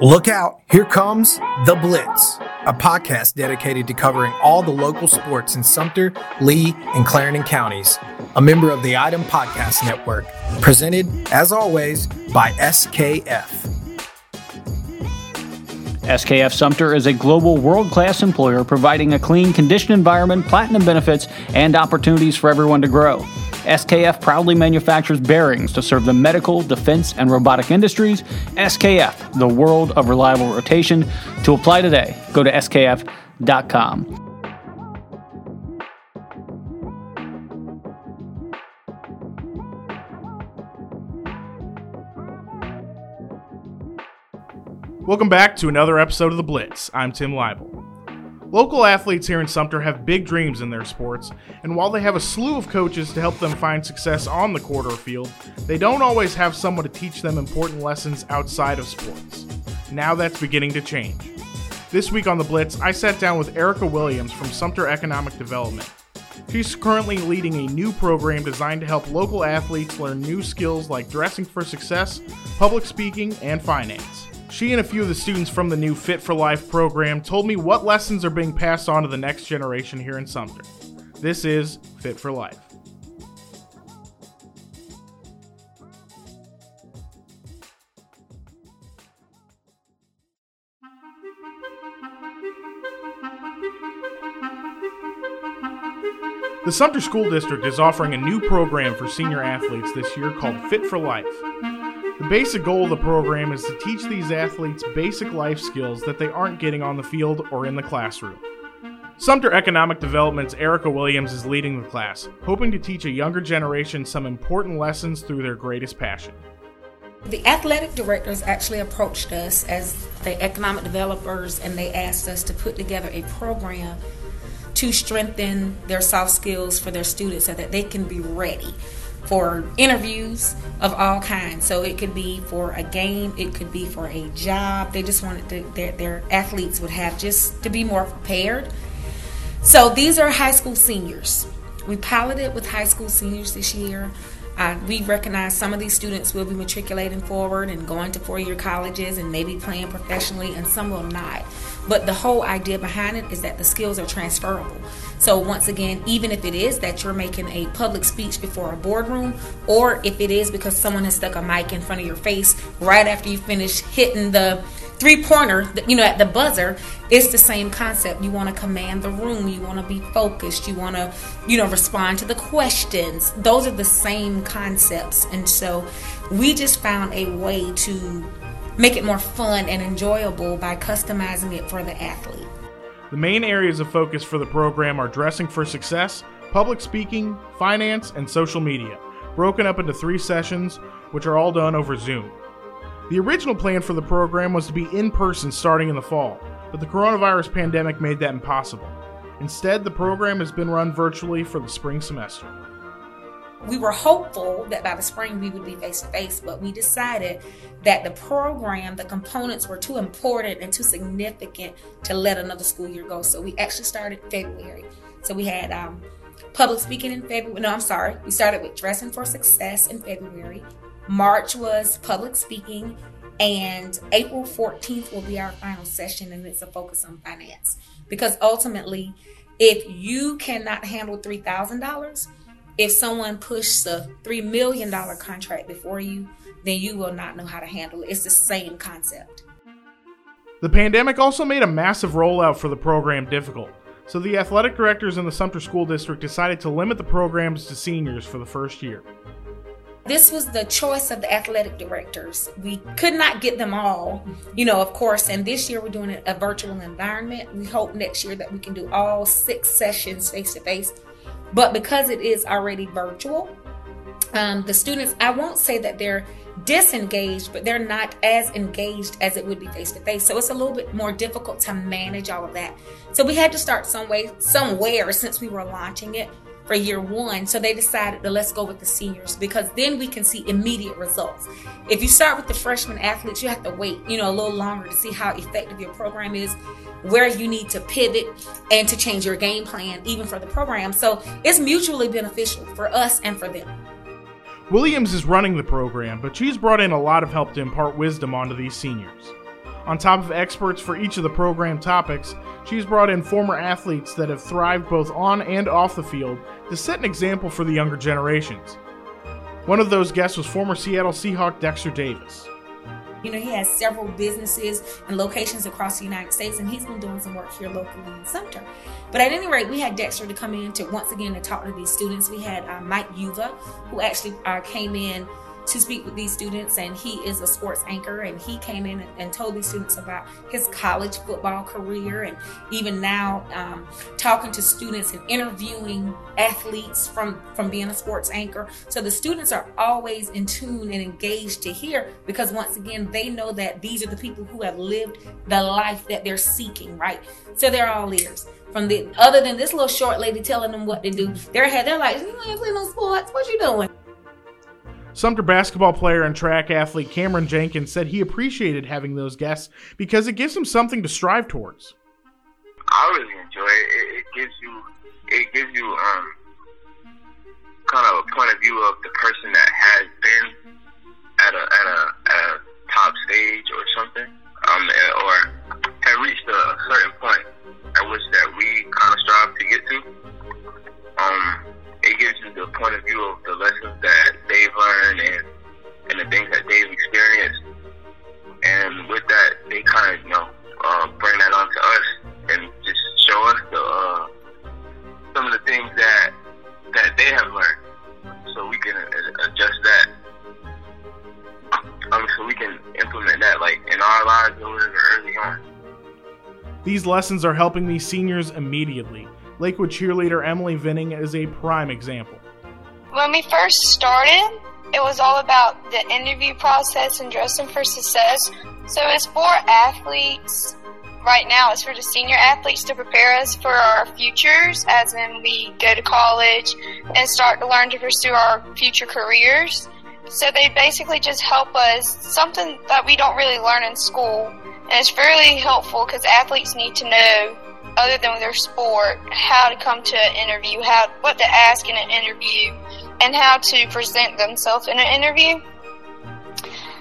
Look out, here comes The Blitz, a podcast dedicated to covering all the local sports in Sumter, Lee, and Clarendon counties. A member of the Item Podcast Network, presented, as always, by SKF. SKF Sumter is a global world class employer providing a clean, conditioned environment, platinum benefits, and opportunities for everyone to grow. SKF proudly manufactures bearings to serve the medical, defense, and robotic industries. SKF, the world of reliable rotation. To apply today, go to skf.com. Welcome back to another episode of The Blitz. I'm Tim Leibel. Local athletes here in Sumter have big dreams in their sports, and while they have a slew of coaches to help them find success on the court or field, they don't always have someone to teach them important lessons outside of sports. Now that's beginning to change. This week on The Blitz, I sat down with Ericka Williams from Sumter Economic Development. She's currently leading a new program designed to help local athletes learn new skills like dressing for success, public speaking, and finance. She and a few of the students from the new Fit for Life program told me what lessons are being passed on to the next generation here in Sumter. This is Fit for Life. The Sumter School District is offering a new program for senior athletes this year called Fit for Life. The basic goal of the program is to teach these athletes basic life skills that they aren't getting on the field or in the classroom. Sumter Economic Development's Ericka Williams is leading the class, hoping to teach a younger generation some important lessons through their greatest passion. The athletic directors actually approached us as the economic developers and they asked us to put together a program to strengthen their soft skills for their students so that they can be ready for interviews of all kinds. So it could be for a game, it could be for a job. They just wanted to, their, their athletes would have just to be more prepared. So these are high school seniors. We piloted with high school seniors this year. We recognize some of these students will be matriculating forward and going to four year colleges and maybe playing professionally, and some will not. But the whole idea behind it is that the skills are transferable. So, once again, even if it is that you're making a public speech before a boardroom, or if it is because someone has stuck a mic in front of your face right after you finish hitting the three pointer, you know, at the buzzer, it's the same concept. You want to command the room, you want to be focused, you want to, you know, respond to the questions. Those are the same concepts. And so we just found a way to make it more fun and enjoyable by customizing it for the athlete. The main areas of focus for the program are dressing for success, public speaking, finance, and social media, broken up into three sessions, which are all done over Zoom. The original plan for the program was to be in person starting in the fall, but the coronavirus pandemic made that impossible. Instead, the program has been run virtually for the spring semester we were hopeful that by the spring we would be face to face, but we decided that the program, the components were too important and too significant to let another school year go. So we actually started February. So we had um, public speaking in February. No, I'm sorry. We started with dressing for success in February. March was public speaking, and April 14th will be our final session, and it's a focus on finance. Because ultimately, if you cannot handle $3,000, if someone pushes a $3 million contract before you, then you will not know how to handle it. It's the same concept. The pandemic also made a massive rollout for the program difficult, so the athletic directors in the Sumter School District decided to limit the programs to seniors for the first year. This was the choice of the athletic directors. We could not get them all, you know, of course, and this year we're doing a virtual environment. We hope next year that we can do all six sessions face to face but because it is already virtual, um, the students, I won't say that they're disengaged, but they're not as engaged as it would be face to face. So it's a little bit more difficult to manage all of that. So we had to start some way, somewhere since we were launching it for year one. So they decided to let's go with the seniors because then we can see immediate results. If you start with the freshman athletes, you have to wait, you know, a little longer to see how effective your program is, where you need to pivot and to change your game plan, even for the program. So it's mutually beneficial for us and for them. Williams is running the program, but she's brought in a lot of help to impart wisdom onto these seniors. On top of experts for each of the program topics, she's brought in former athletes that have thrived both on and off the field to set an example for the younger generations. One of those guests was former Seattle Seahawk Dexter Davis. You know, he has several businesses and locations across the United States, and he's been doing some work here locally in Sumter. But at any rate, we had Dexter to come in to once again to talk to these students. We had uh, Mike Yuva, who actually uh, came in to speak with these students and he is a sports anchor and he came in and told these students about his college football career and even now um, talking to students and interviewing athletes from from being a sports anchor. So the students are always in tune and engaged to hear because once again they know that these are the people who have lived the life that they're seeking right? So they're all ears. From the other than this little short lady telling them what to do they're ahead they're like you ain't playing no sports. What you doing Sumter basketball player and track athlete Cameron Jenkins said he appreciated having those guests because it gives him something to strive towards. I really enjoy it. It, it gives you, it gives you um, kind of a point of view of the person These lessons are helping these seniors immediately. Lakewood cheerleader Emily Vinning is a prime example. When we first started, it was all about the interview process and dressing for success. So it's for athletes. Right now, it's for the senior athletes to prepare us for our futures, as in we go to college and start to learn to pursue our future careers. So they basically just help us something that we don't really learn in school. And it's fairly helpful because athletes need to know other than their sport, how to come to an interview, how what to ask in an interview, and how to present themselves in an interview.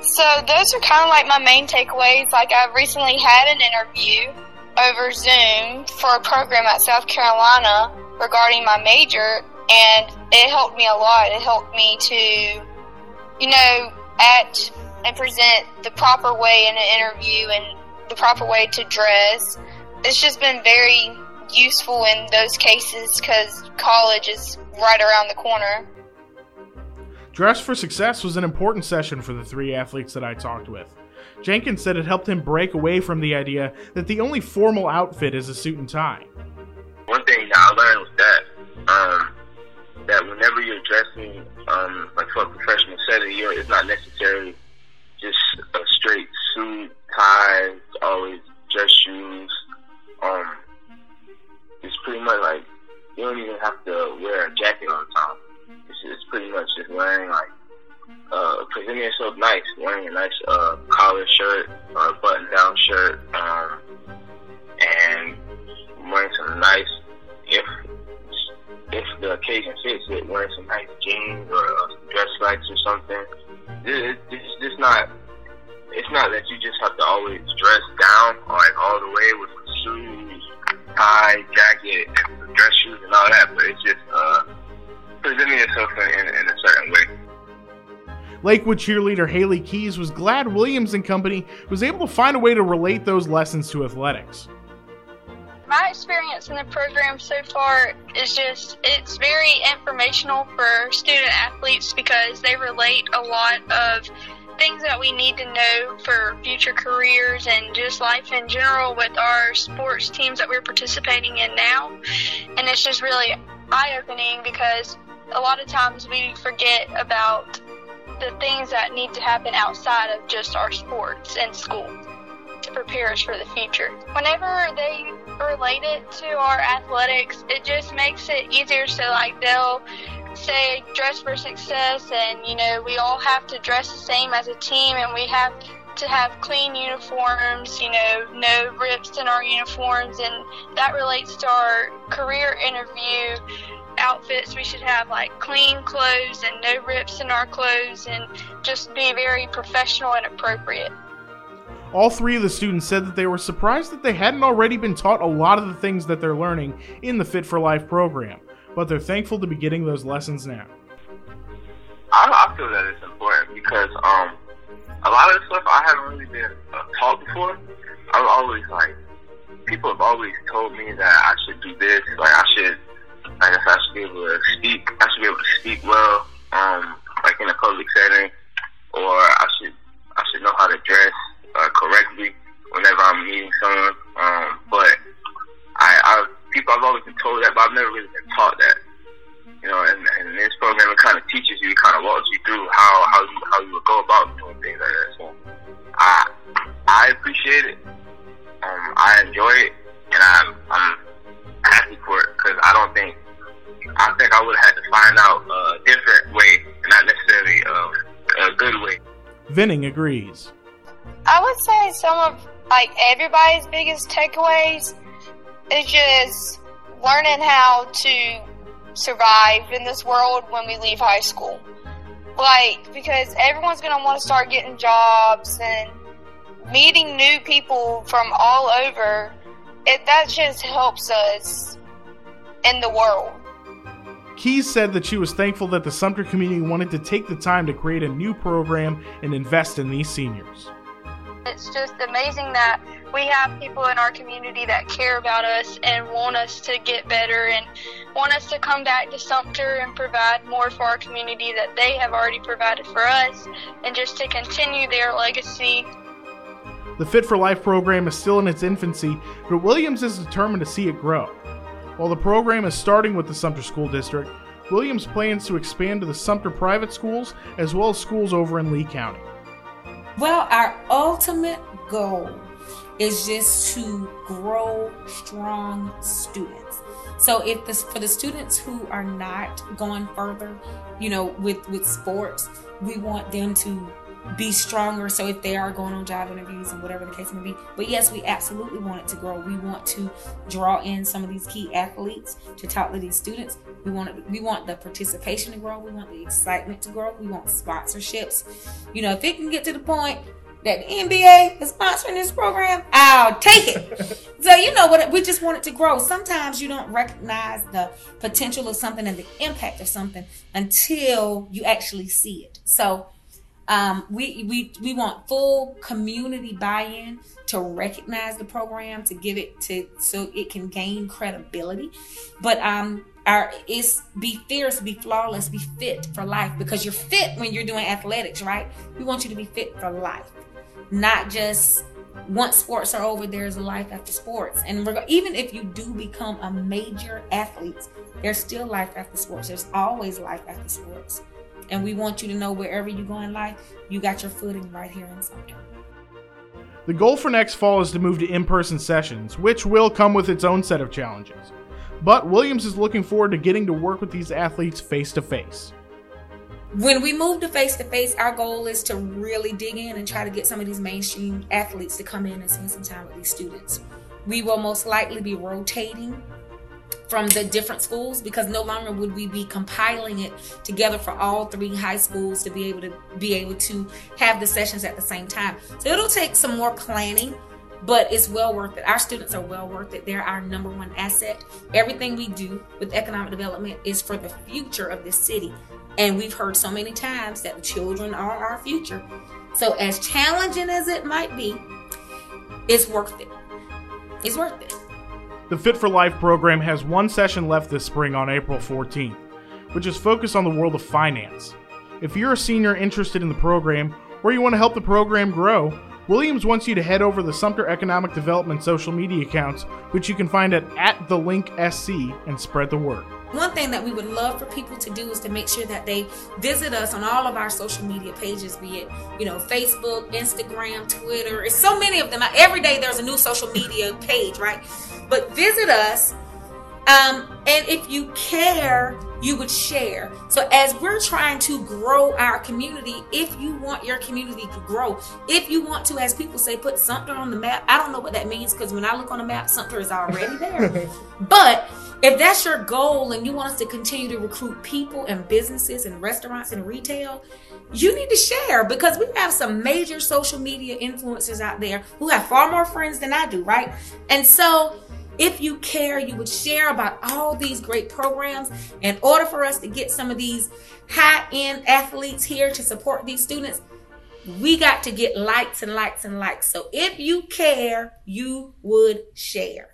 So those are kind of like my main takeaways. Like I recently had an interview over Zoom for a program at South Carolina regarding my major, and it helped me a lot. It helped me to, you know, act and present the proper way in an interview and the proper way to dress it's just been very useful in those cases because college is right around the corner. Dress for Success was an important session for the three athletes that I talked with. Jenkins said it helped him break away from the idea that the only formal outfit is a suit and tie. One thing I learned was that um, that whenever you're dressing um, like for a professional setting, you're, it's not necessarily just that you just have to always dress down like all the way with shoes, tie, jacket, and dress shoes and all that, but it's just uh, presenting yourself in, in, a certain way. Lakewood cheerleader Haley Keys was glad Williams and Company was able to find a way to relate those lessons to athletics. My experience in the program so far is just, it's very informational for student athletes because they relate a lot of things that we need to know for future careers and just life in general with our sports teams that we're participating in now. And it's just really eye opening because a lot of times we forget about the things that need to happen outside of just our sports and school prepare us for the future. Whenever they relate it to our athletics, it just makes it easier. So like they'll say dress for success and you know we all have to dress the same as a team and we have to have clean uniforms you know no rips in our uniforms and that relates to our career interview outfits. We should have like clean clothes and no rips in our clothes and just be very professional and appropriate All three of the students said that they were surprised that they hadn't already been taught a lot of the things that they're learning in the Fit for Life program, but they're thankful to be getting those lessons now. I, I feel that it's important because um, a lot of the stuff I haven't really been uh, taught before. I'm always like, people have always told me that I should do this, like I should, I guess I should be able to speak, I should be able to speak well, um, like in a public setting, or I should, I should know how to dress uh, correctly whenever I'm meeting someone. Um, but I, I, people I've always been told that, but I've never really been taught that. You know, and, and this program it kind of teaches you, kind of walks you through how how you how you would go about doing things like that. So I I appreciate it. Um, I enjoy it, and I'm I'm happy for it because I don't think I think I would have had to find out a different way, not necessarily a, a good way. Vinning agrees. Some of like everybody's biggest takeaways is just learning how to survive in this world when we leave high school. Like, because everyone's gonna want to start getting jobs and meeting new people from all over. It that just helps us in the world. Keys said that she was thankful that the Sumter community wanted to take the time to create a new program and invest in these seniors. It's just amazing that we have people in our community that care about us and want us to get better and want us to come back to Sumter and provide more for our community that they have already provided for us and just to continue their legacy. The Fit for Life program is still in its infancy, but Williams is determined to see it grow. While the program is starting with the Sumter School District, Williams plans to expand to the Sumter private schools as well as schools over in Lee County. Well, our ultimate goal is just to grow strong students. So if this for the students who are not going further, you know, with with sports, we want them to be stronger. So if they are going on job interviews and whatever the case may be, but yes, we absolutely want it to grow. We want to draw in some of these key athletes to talk to these students. We want it, we want the participation to grow. We want the excitement to grow. We want sponsorships. You know, if it can get to the point that the NBA is sponsoring this program, I'll take it. so you know what? We just want it to grow. Sometimes you don't recognize the potential of something and the impact of something until you actually see it. So um, we we we want full community buy-in to recognize the program, to give it to so it can gain credibility. But um, our is be fierce, be flawless, be fit for life because you're fit when you're doing athletics, right? We want you to be fit for life, not just once sports are over, there's a life after sports. And even if you do become a major athlete, there's still life after sports. There's always life after sports. And we want you to know wherever you go in life, you got your footing right here in Sumter. The goal for next fall is to move to in person sessions, which will come with its own set of challenges. But Williams is looking forward to getting to work with these athletes face to face. When we move to face to face, our goal is to really dig in and try to get some of these mainstream athletes to come in and spend some time with these students. We will most likely be rotating from the different schools because no longer would we be compiling it together for all three high schools to be able to be able to have the sessions at the same time. So it'll take some more planning, but it's well worth it. Our students are well worth it. They're our number one asset. Everything we do with economic development is for the future of this city. And we've heard so many times that the children are our future. So as challenging as it might be, it's worth it. It's worth it. The Fit for Life program has one session left this spring on April 14th, which is focused on the world of finance. If you're a senior interested in the program or you want to help the program grow, Williams wants you to head over to the Sumter Economic Development social media accounts, which you can find at, at the link SC and spread the word. One thing that we would love for people to do is to make sure that they visit us on all of our social media pages, be it, you know, Facebook, Instagram, Twitter. It's so many of them. Every day there's a new social media page, right? But visit us. Um, and if you care, you would share. So as we're trying to grow our community, if you want your community to grow, if you want to, as people say, put Sumter on the map, I don't know what that means because when I look on the map, Sumter is already there. but If that's your goal and you want us to continue to recruit people and businesses and restaurants and retail, you need to share because we have some major social media influencers out there who have far more friends than I do, right? And so if you care, you would share about all these great programs. In order for us to get some of these high end athletes here to support these students, we got to get likes and likes and likes. So if you care, you would share.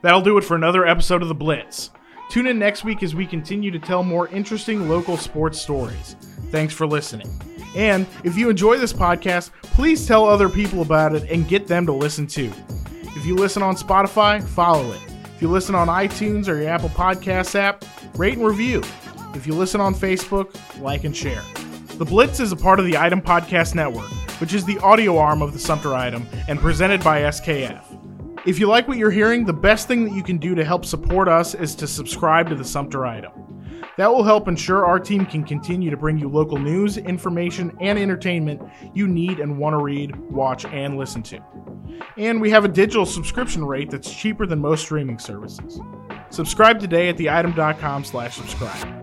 That'll do it for another episode of The Blitz. Tune in next week as we continue to tell more interesting local sports stories. Thanks for listening. And if you enjoy this podcast, please tell other people about it and get them to listen too. If you listen on Spotify, follow it. If you listen on iTunes or your Apple Podcasts app, rate and review. If you listen on Facebook, like and share. The Blitz is a part of the Item Podcast Network, which is the audio arm of the Sumter Item and presented by SKF. If you like what you're hearing, the best thing that you can do to help support us is to subscribe to the Sumter Item. That will help ensure our team can continue to bring you local news, information, and entertainment you need and want to read, watch, and listen to. And we have a digital subscription rate that's cheaper than most streaming services. Subscribe today at theitem.com slash subscribe.